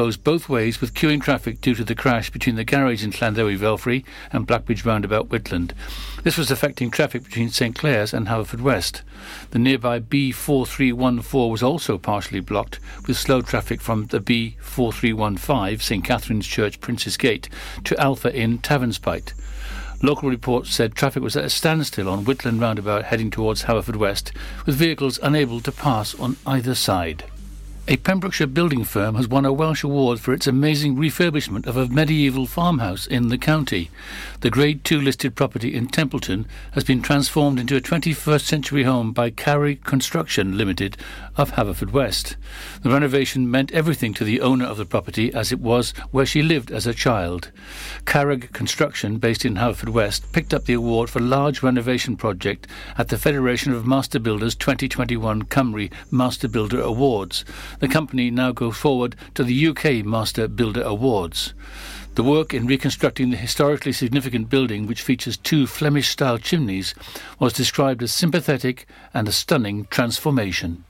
closed both ways with queuing traffic due to the crash between the garage in Llandewi Velfrey and Blackbridge Roundabout Whitland. This was affecting traffic between St Clears and Haverfordwest. The nearby B4314 was also partially blocked with slow traffic from the B4315 St Catherine's Church Prince's Gate to Alpha Inn Tavernspite. Local reports said traffic was at a standstill on Whitland Roundabout heading towards Haverfordwest, with vehicles unable to pass on either side. A Pembrokeshire building firm has won a Welsh award for its amazing refurbishment of a medieval farmhouse in the county. The Grade 2 listed property in Templeton has been transformed into a 21st century home by Carrig Construction Limited of Haverfordwest. The renovation meant everything to the owner of the property as it was where she lived as a child. Carrig Construction, based in Haverfordwest, picked up the award for large renovation project at the Federation of Master Builders 2021 Cymru Master Builder Awards the company now goes forward to the UK Master Builder Awards. The work in reconstructing the historically significant building, which features two Flemish style chimneys, was described as sympathetic and a stunning transformation.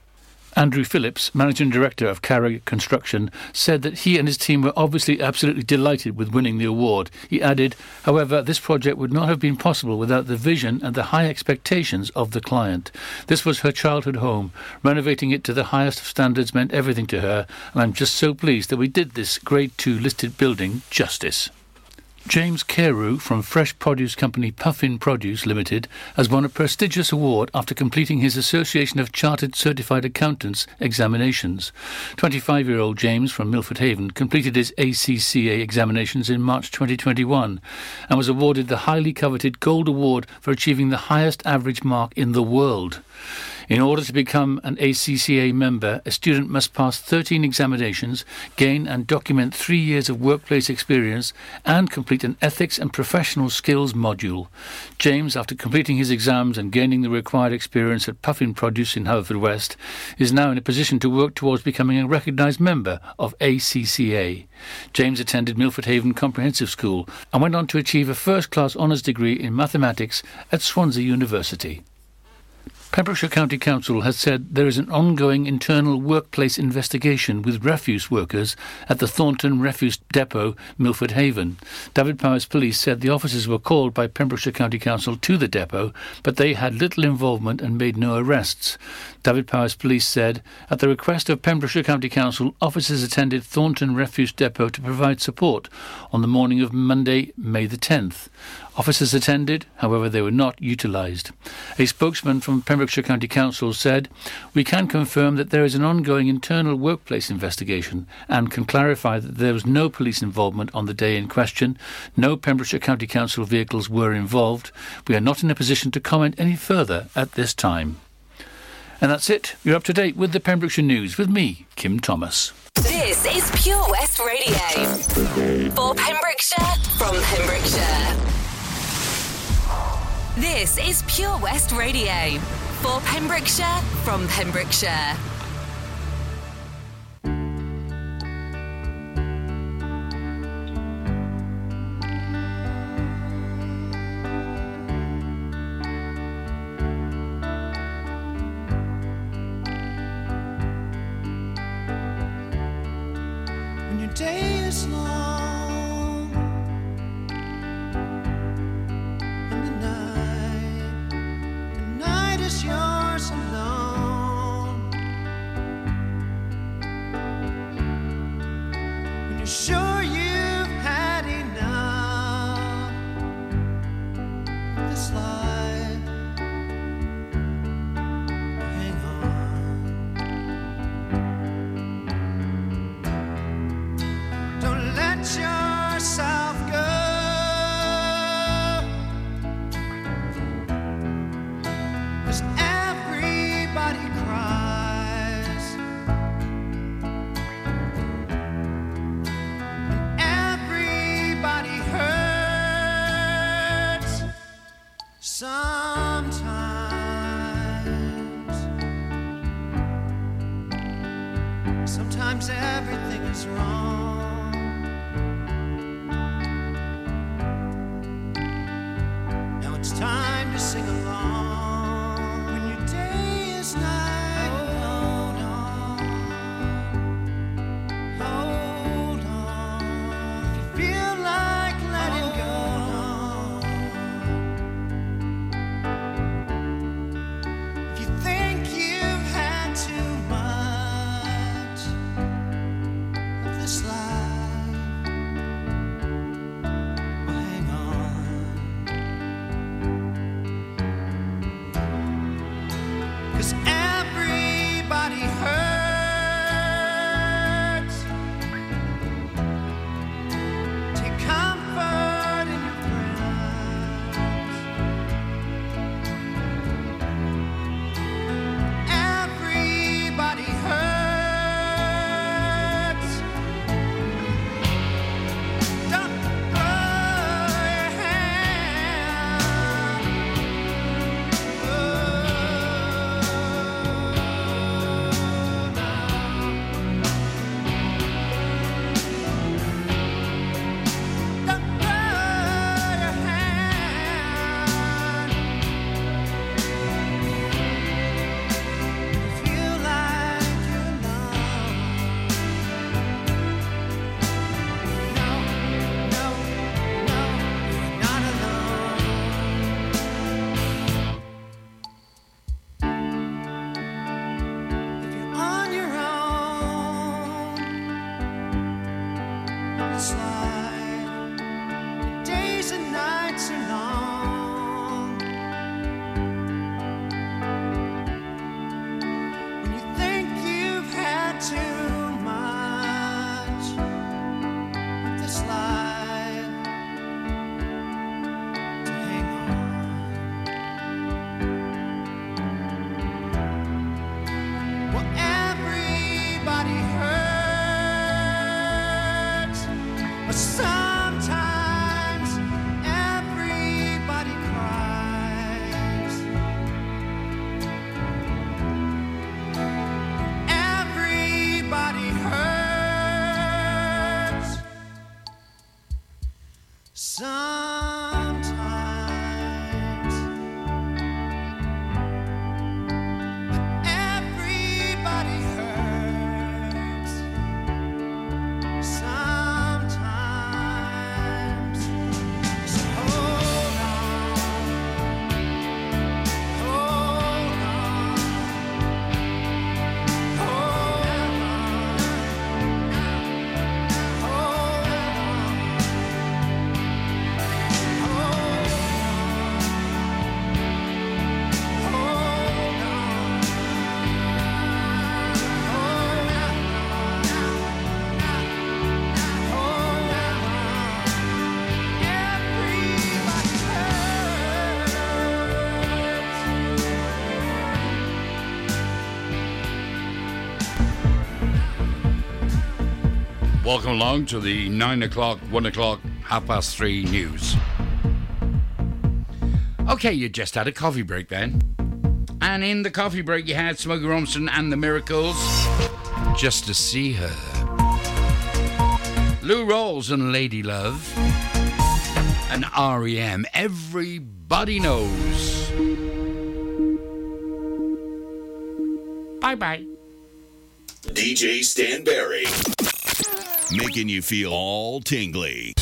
Andrew Phillips, Managing Director of Carrig Construction, said that he and his team were obviously absolutely delighted with winning the award. He added, however, this project would not have been possible without the vision and the high expectations of the client. This was her childhood home. Renovating it to the highest of standards meant everything to her, and I'm just so pleased that we did this Grade 2 listed building justice. James Carew from fresh produce company Puffin Produce Limited has won a prestigious award after completing his Association of Chartered Certified Accountants examinations. 25 year old James from Milford Haven completed his ACCA examinations in March 2021 and was awarded the highly coveted Gold Award for achieving the highest average mark in the world. In order to become an ACCA member, a student must pass 13 examinations, gain and document three years of workplace experience, and complete an ethics and professional skills module. James, after completing his exams and gaining the required experience at Puffin Produce in Haverfordwest, is now in a position to work towards becoming a recognised member of ACCA. James attended Milford Haven Comprehensive School and went on to achieve a first class honours degree in mathematics at Swansea University. Pembrokeshire County Council has said there is an ongoing internal workplace investigation with refuse workers at the Thornton Refuse Depot, Milford Haven. Dyfed-Powys Police said the officers were called by Pembrokeshire County Council to the depot, but they had little involvement and made no arrests. Dyfed-Powys Police said, at the request of Pembrokeshire County Council, officers attended Thornton Refuse Depot to provide support on the morning of Monday, May the 10th. Officers attended, however, they were not utilised. A spokesman from Pembrokeshire County Council said, We can confirm that there is an ongoing internal workplace investigation and can clarify that there was no police involvement on the day in question. No Pembrokeshire County Council vehicles were involved. We are not in a position to comment any further at this time. And that's it. You're up to date with the Pembrokeshire News with me, Kim Thomas. This is Pure West Radio. For Pembrokeshire, from Pembrokeshire. This is Pure West Radio. For Pembrokeshire, from Pembrokeshire. When your day is long Welcome along to the 9 o'clock, 1 o'clock, half past 3 news. Okay, you just had a coffee break then. And in the coffee break, you had Smokey Robinson and the Miracles just to see her. Lou Rawls and Lady Love. And REM. Everybody knows. Bye bye. DJ Stan Berry making you feel all tingly.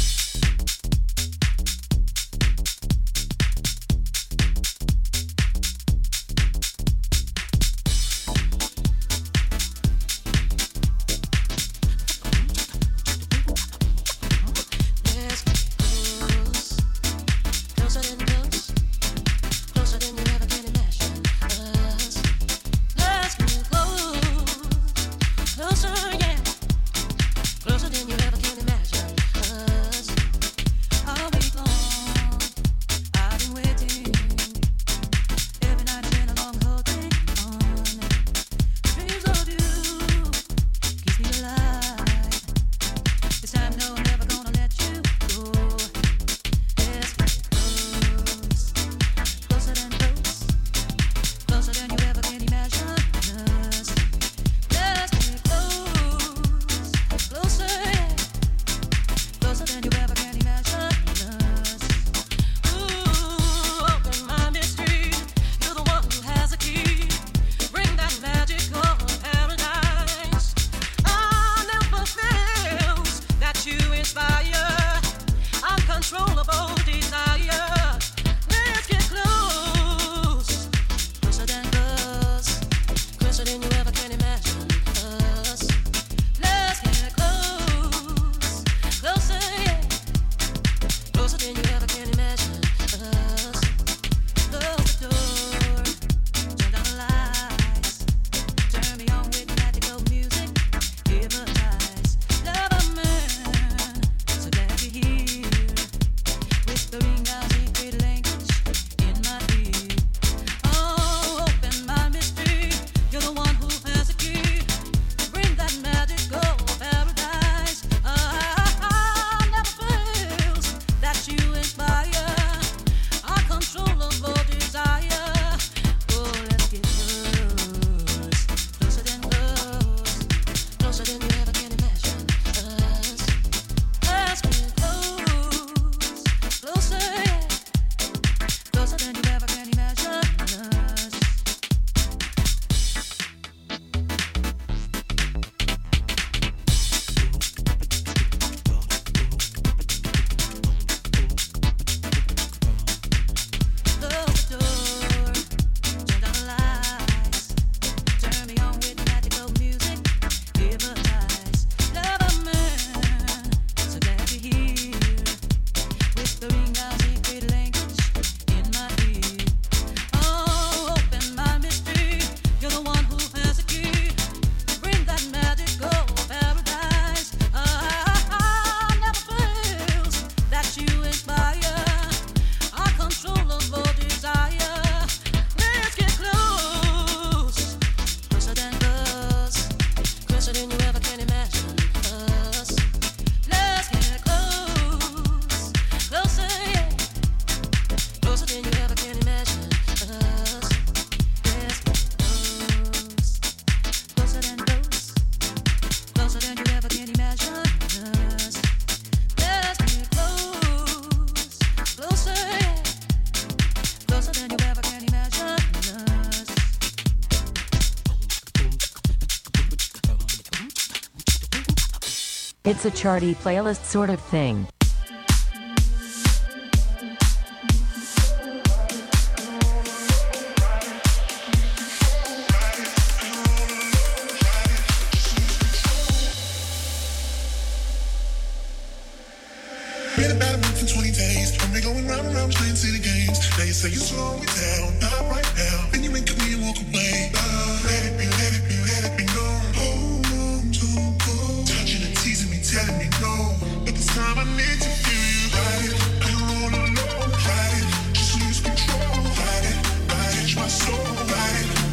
a charty playlist sort of thing. so right.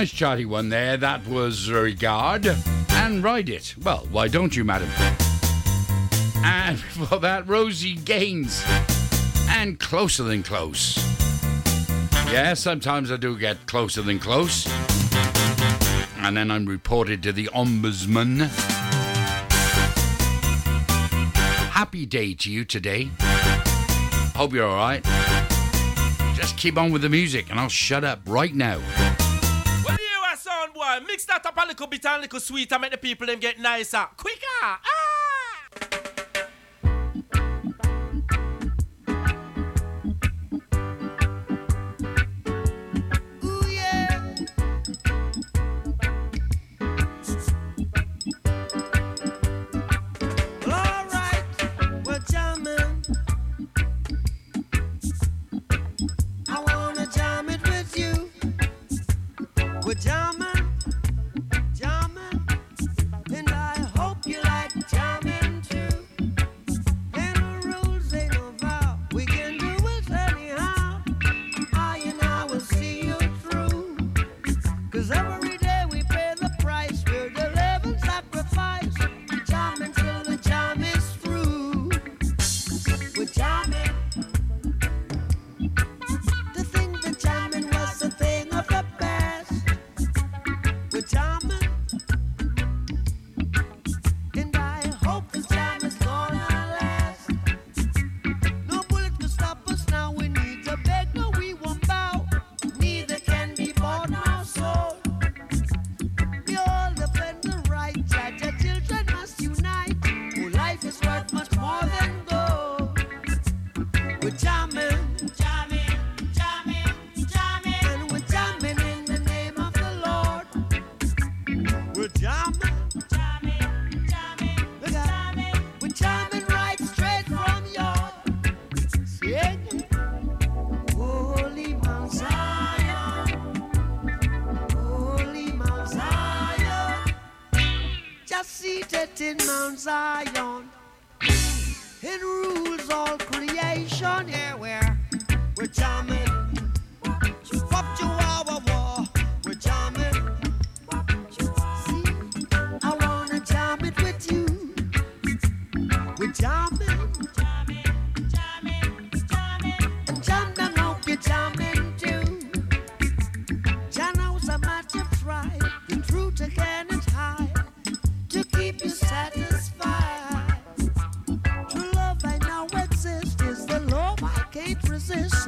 nice charty one there. That was Regard and Ride It. Well, why don't you, madam? And for that, Rosie Gaines and Closer Than Close. Yeah, sometimes I do get closer than close. And then I'm reported to the Ombudsman. Happy day to you today. Hope you're alright. Just keep on with the music and I'll shut up right now. Mix that up a little bit and a little sweet make the people them get nicer, quicker.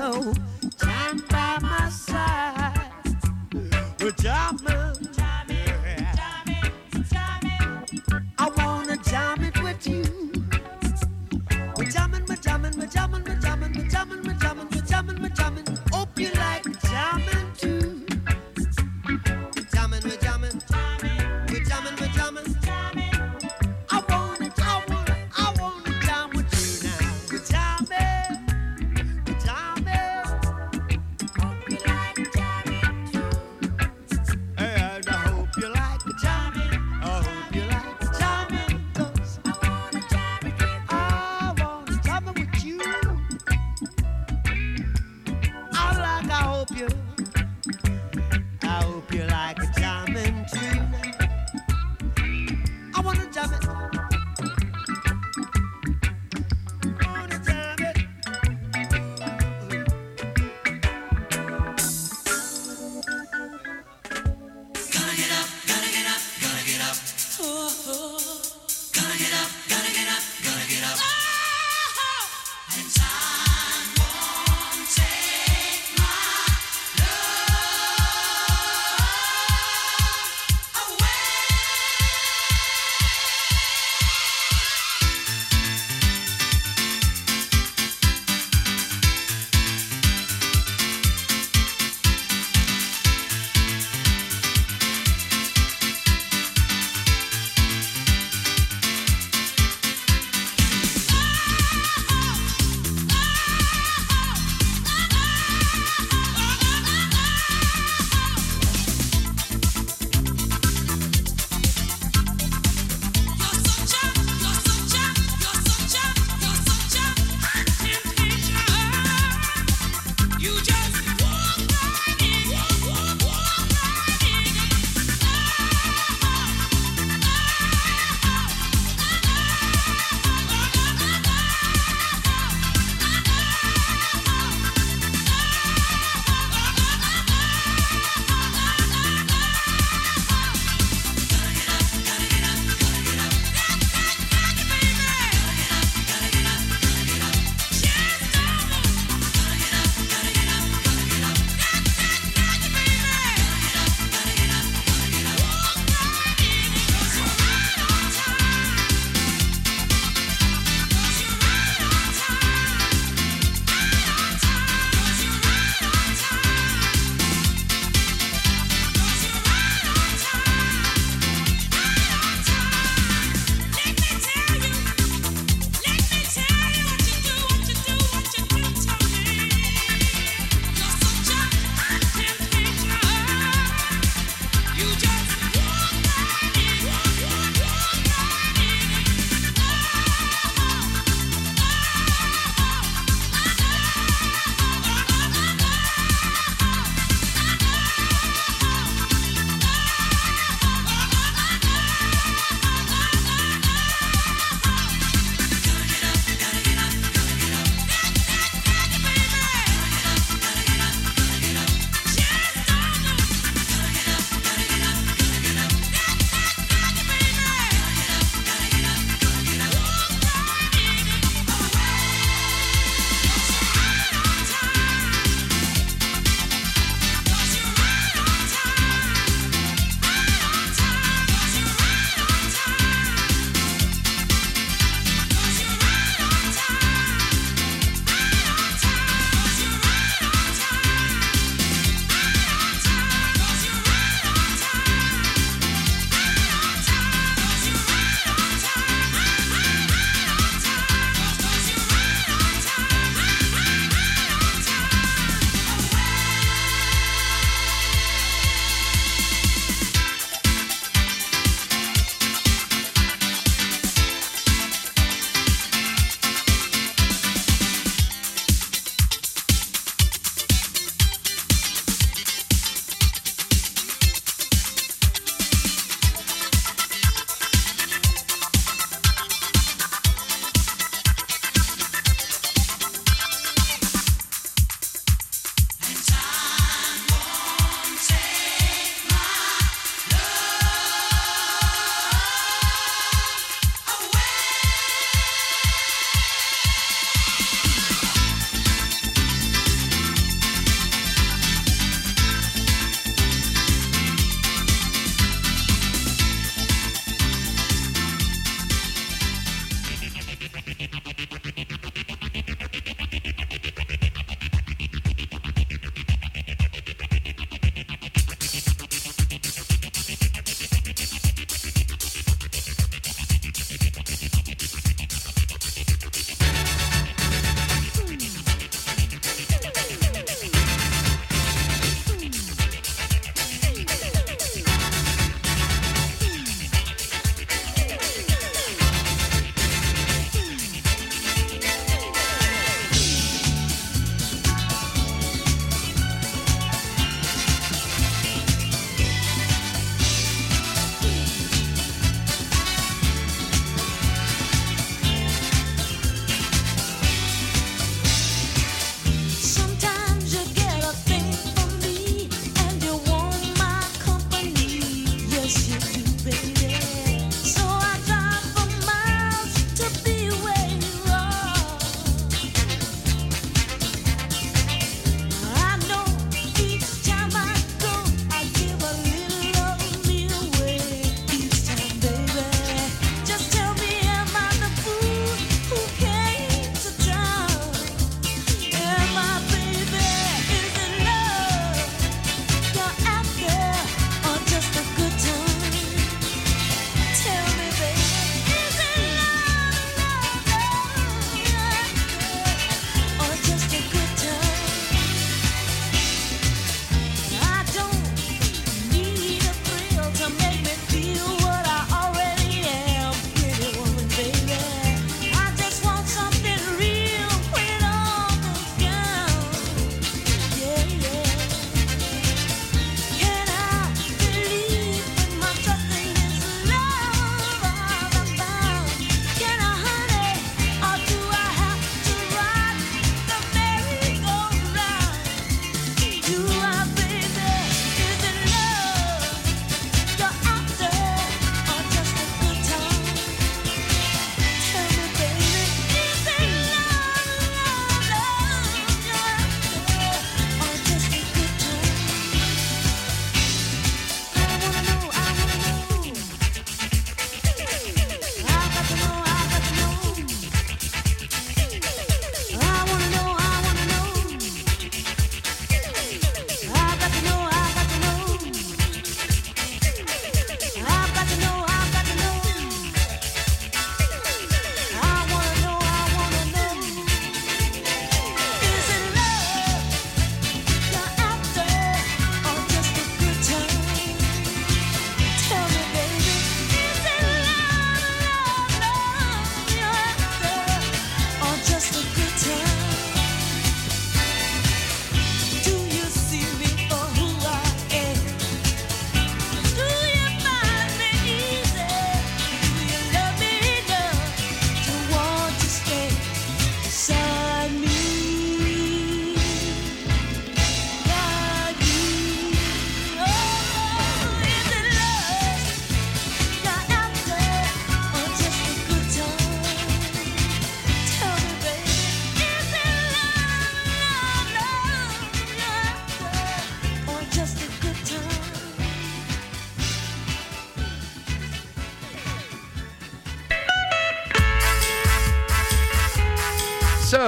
So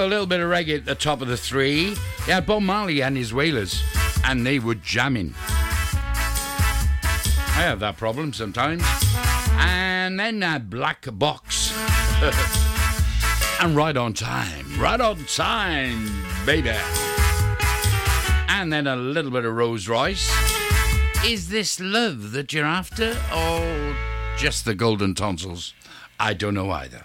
a little bit of reggae at the top of the three. Had Bob Marley and his Wailers, and they were jamming. I have that problem sometimes. And then that Black Box. and right on time. Right on time, baby. And then a little bit of Rose Royce. Is this love that you're after, or just the golden tonsils? I don't know either.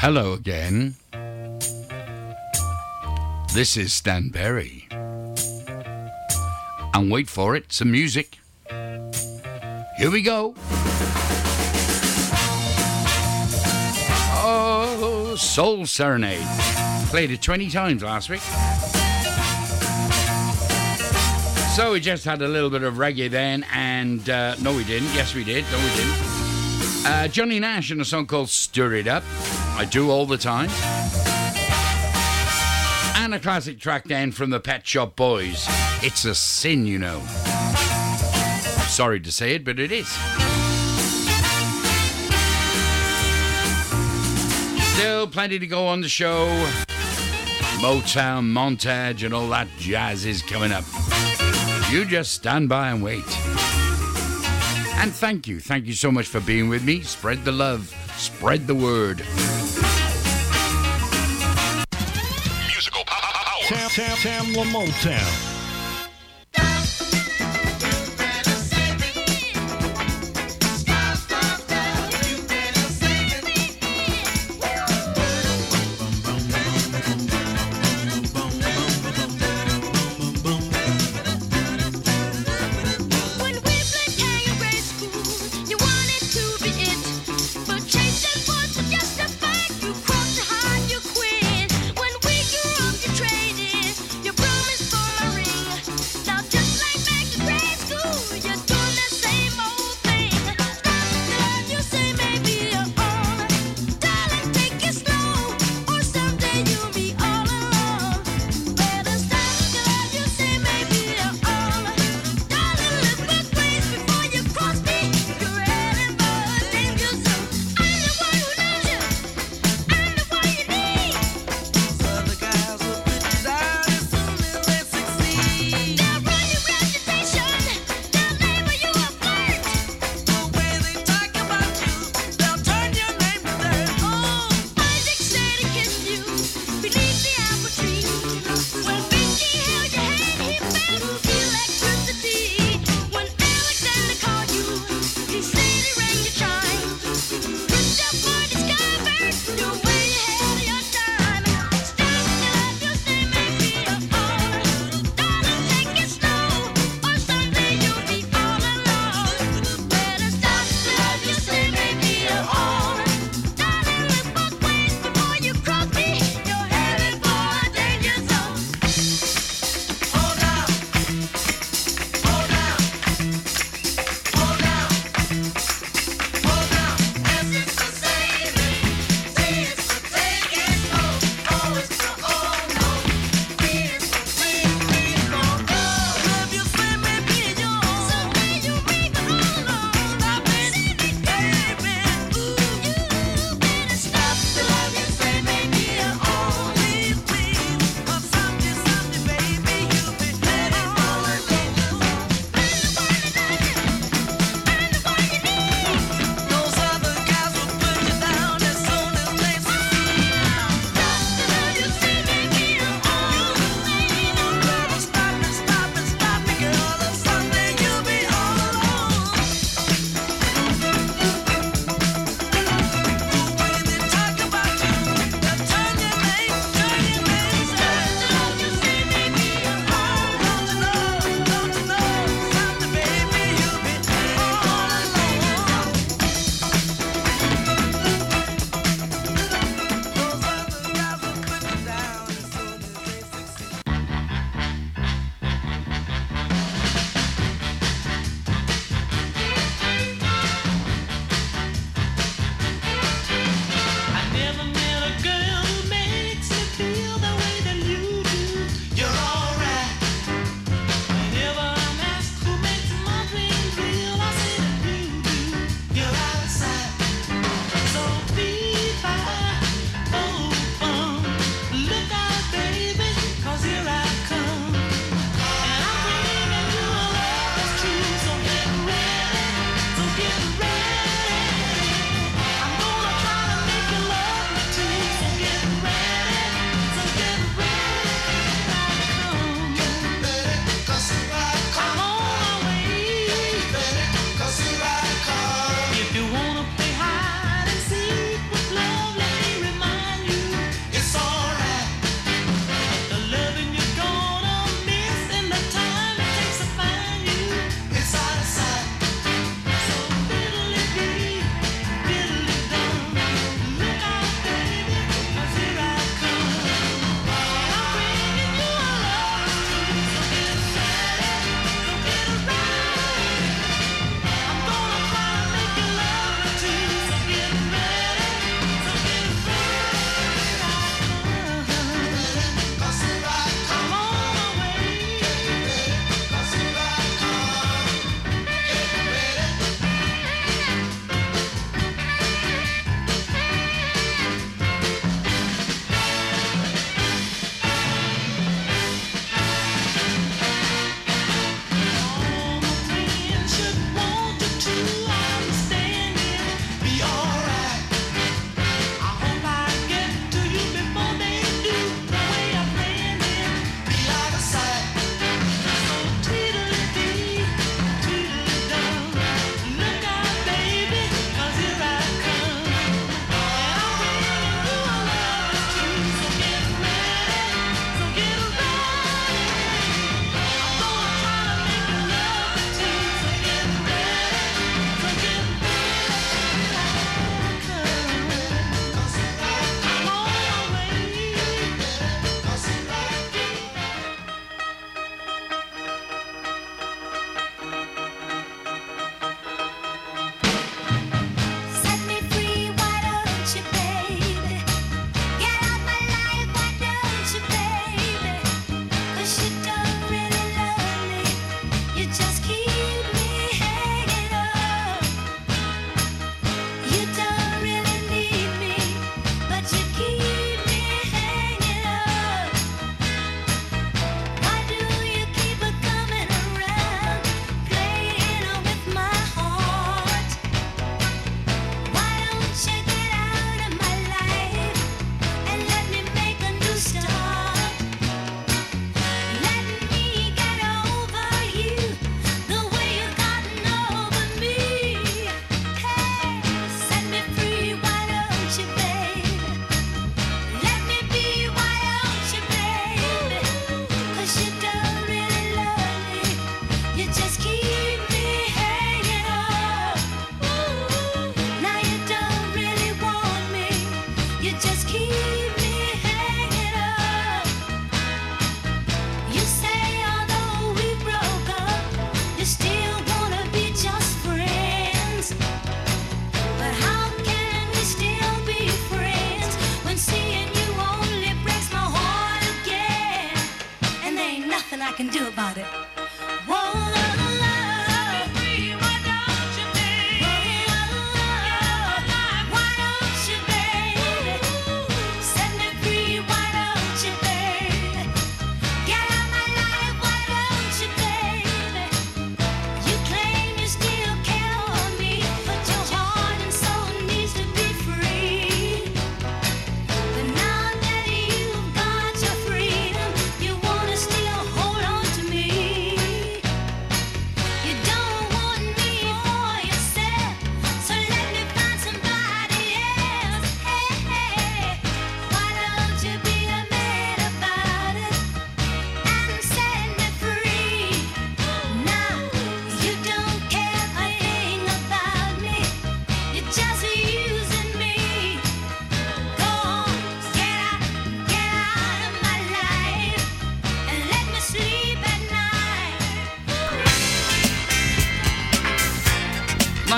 Hello again. This is Stan Berry. And wait for it, some music. Here we go. Oh, Soul Serenade. Played it 20 times last week. So we just had a little bit of reggae then, and uh, no, we didn't. Yes, we did. No, we didn't. Uh, Johnny Nash in a song called Stir It Up. I do all the time. And a classic track then from the Pet Shop Boys. It's a sin, you know. Sorry to say it, but it is. Still plenty to go on the show. Motown, montage, and all that jazz is coming up. You just stand by and wait. And thank you. Thank you so much for being with me. Spread the love, spread the word. Power. Tam, Tam, Tamla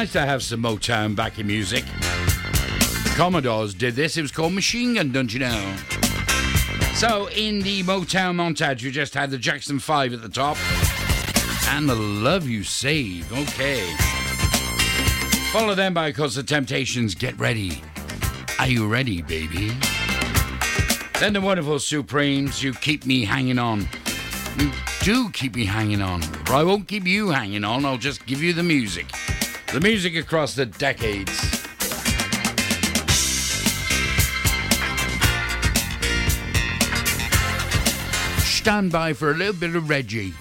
Nice to have some Motown backing music. The Commodores did this. It was called Machine Gun, don't you know? So, in the Motown montage, you just had the Jackson 5 at the top and the Love You Save. Okay. Follow them by Cause the Temptations. Get ready. Are you ready, baby? Then the wonderful Supremes. You keep me hanging on. You do keep me hanging on. I won't keep you hanging on. I'll just give you the music. The music across the decades. Stand by for a little bit of reggae.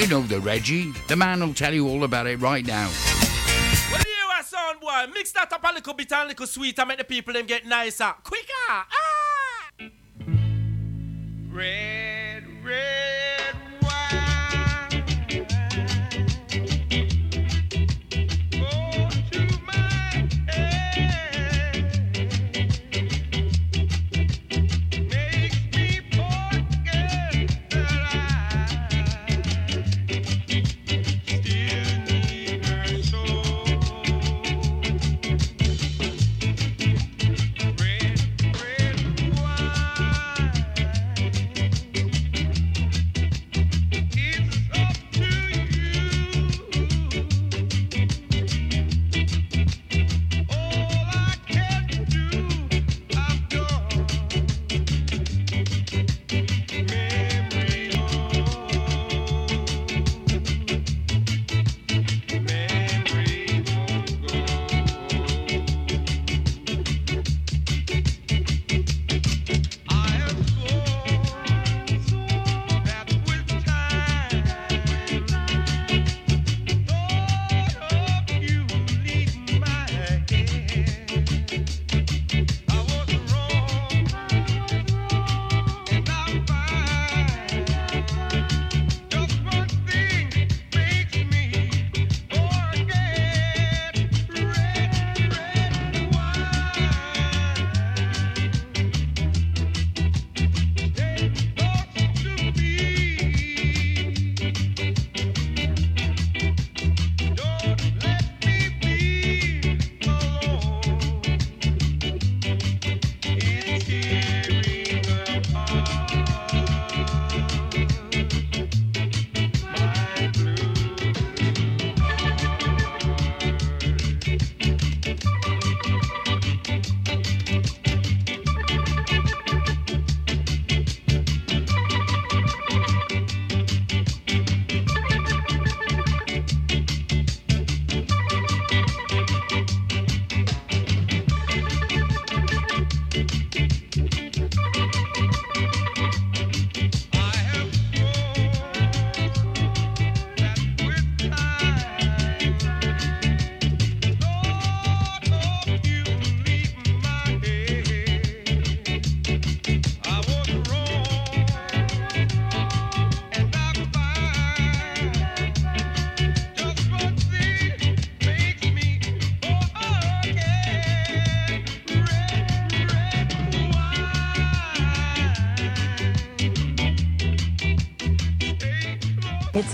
You know the reggae. The man will tell you all about it right now. Well, you a sound boy. Mix that up a little bit and a little sweet and make the people them get nicer. Quicker. Ah! Red, red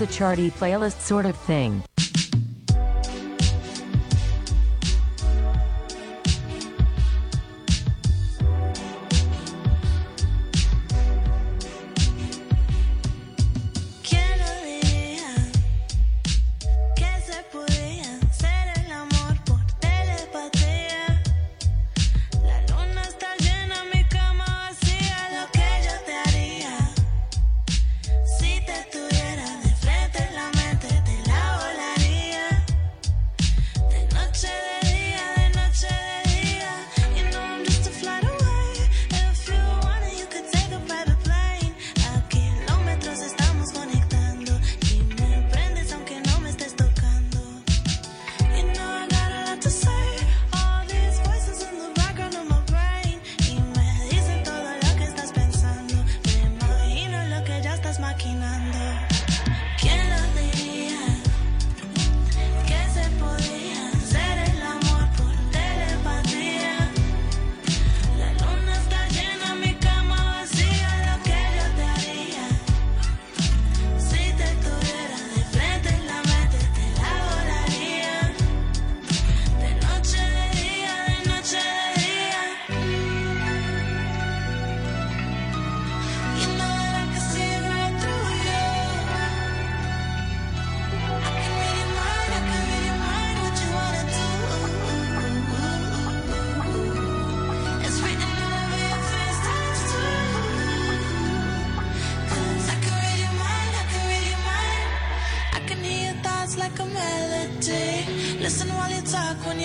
a charty playlist sort of thing.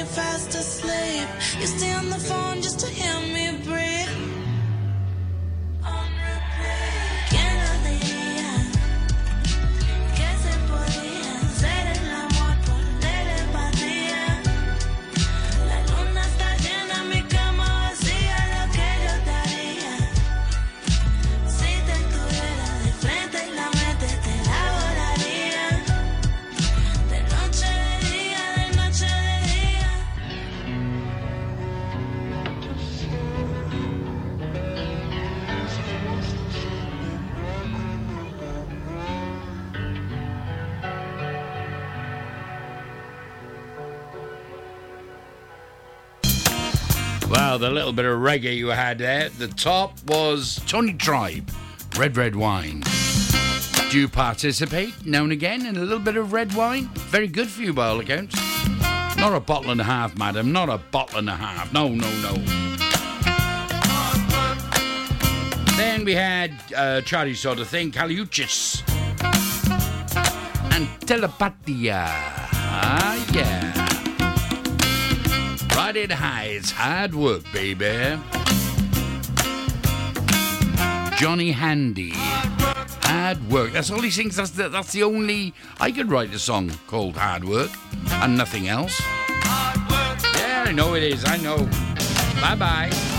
Fast asleep. You stay on the phone the little bit of reggae you had there. The top was Tony Tribe, Red Red Wine. Do you participate now and again in a little bit of red wine? Very good for you by all accounts. Not a bottle and a half, madam. Not a bottle and a half. No, no, no. Then we had uh, Charlie sort of thing, Kali Uchis. And Telepatia. Ah, yeah. Riding high, it's hard work, baby. Johnny Handy. Hard work. That's all he sings. That's the, that's the only. I could write a song called Hard Work and nothing else. Yeah, I know it is. I know. Bye bye.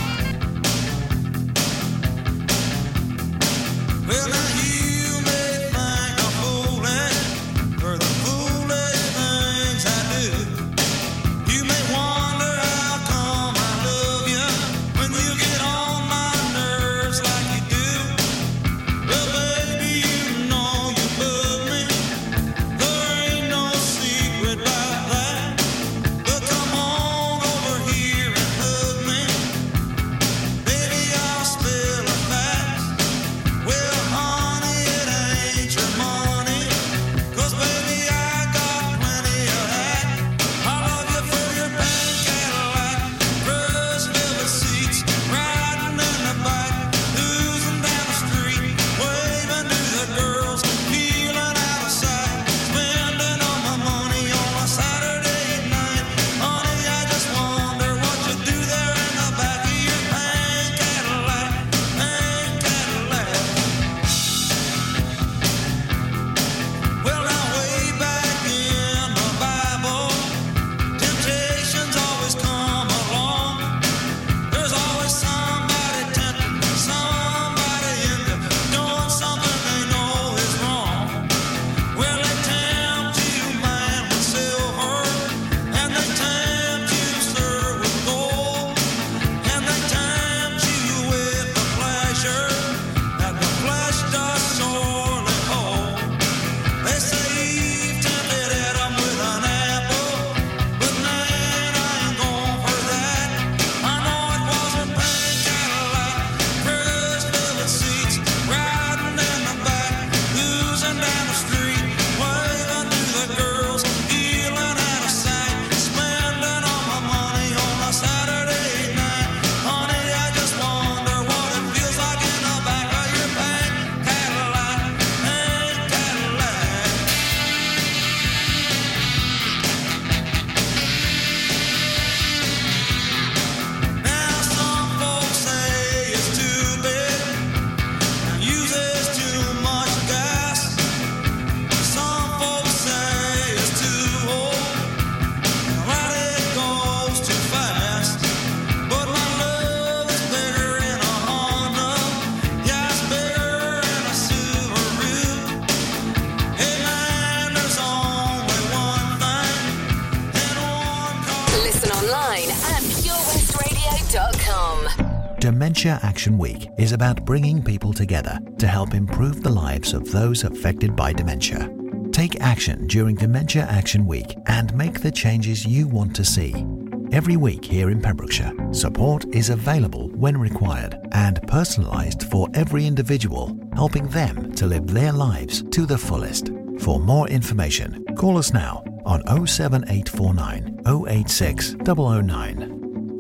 Week is about bringing people together to help improve the lives of those affected by dementia. Take action during Dementia Action Week and make the changes you want to see. Every week here in Pembrokeshire, support is available when required and personalised for every individual, helping them to live their lives to the fullest. For more information, call us now on 07849 086 009.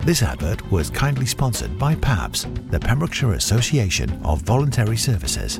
This advert was kindly sponsored by PAVS, the Pembrokeshire Association of Voluntary Services.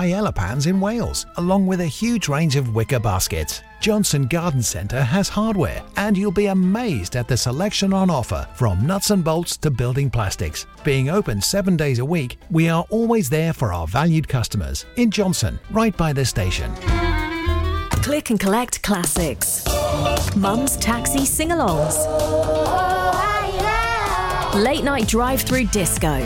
paella pans in Wales, along with a huge range of wicker baskets. Johnston Garden Centre has hardware, and you'll be amazed at the selection on offer from nuts and bolts to building plastics. Being open seven days a week, we are always there for our valued customers in Johnston, right by the station. Click and collect classics. Mum's taxi sing alongs. Late night drive through disco.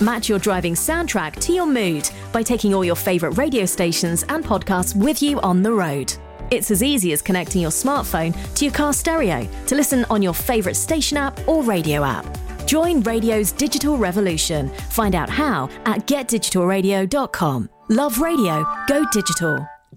Match your driving soundtrack to your mood by taking all your favourite radio stations and podcasts with you on the road. It's as easy as connecting your smartphone to your car stereo to listen on your favourite station app or radio app. Join radio's digital revolution. Find out how at getdigitalradio.com. Love radio, go digital.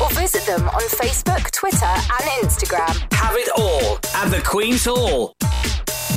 or visit them on Facebook, Twitter, and Instagram. Have it all at the Queen's Hall.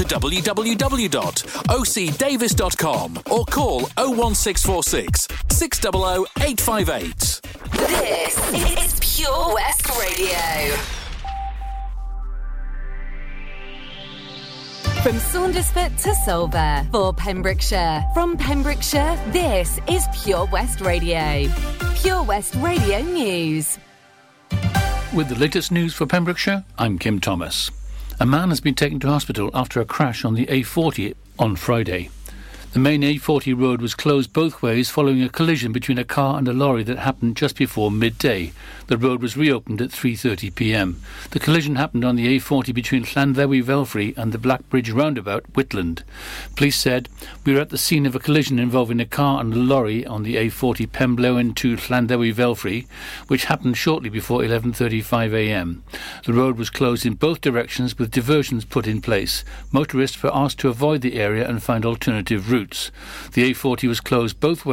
to www.ocdavis.com or call 01646 600 858. This is Pure West Radio. From Saundersfoot to Solva for Pembrokeshire. From Pembrokeshire, this is Pure West Radio. Pure West Radio News. With the latest news for Pembrokeshire, I'm Kim Thomas. A man has been taken to hospital after a crash on the A40 on Friday. The main A40 road was closed both ways following a collision between a car and a lorry that happened just before midday. The road was reopened at 3:30 p.m. The collision happened on the A40 between Llanddewi Velfrey and the Blackbridge roundabout, Whitland. Police said we were at the scene of a collision involving a car and a lorry on the A40 Penblewin to Llanddewi Velfrey, which happened shortly before 11:35 a.m. The road was closed in both directions with diversions put in place. Motorists were asked to avoid the area and find alternative routes. The A40 was closed both ways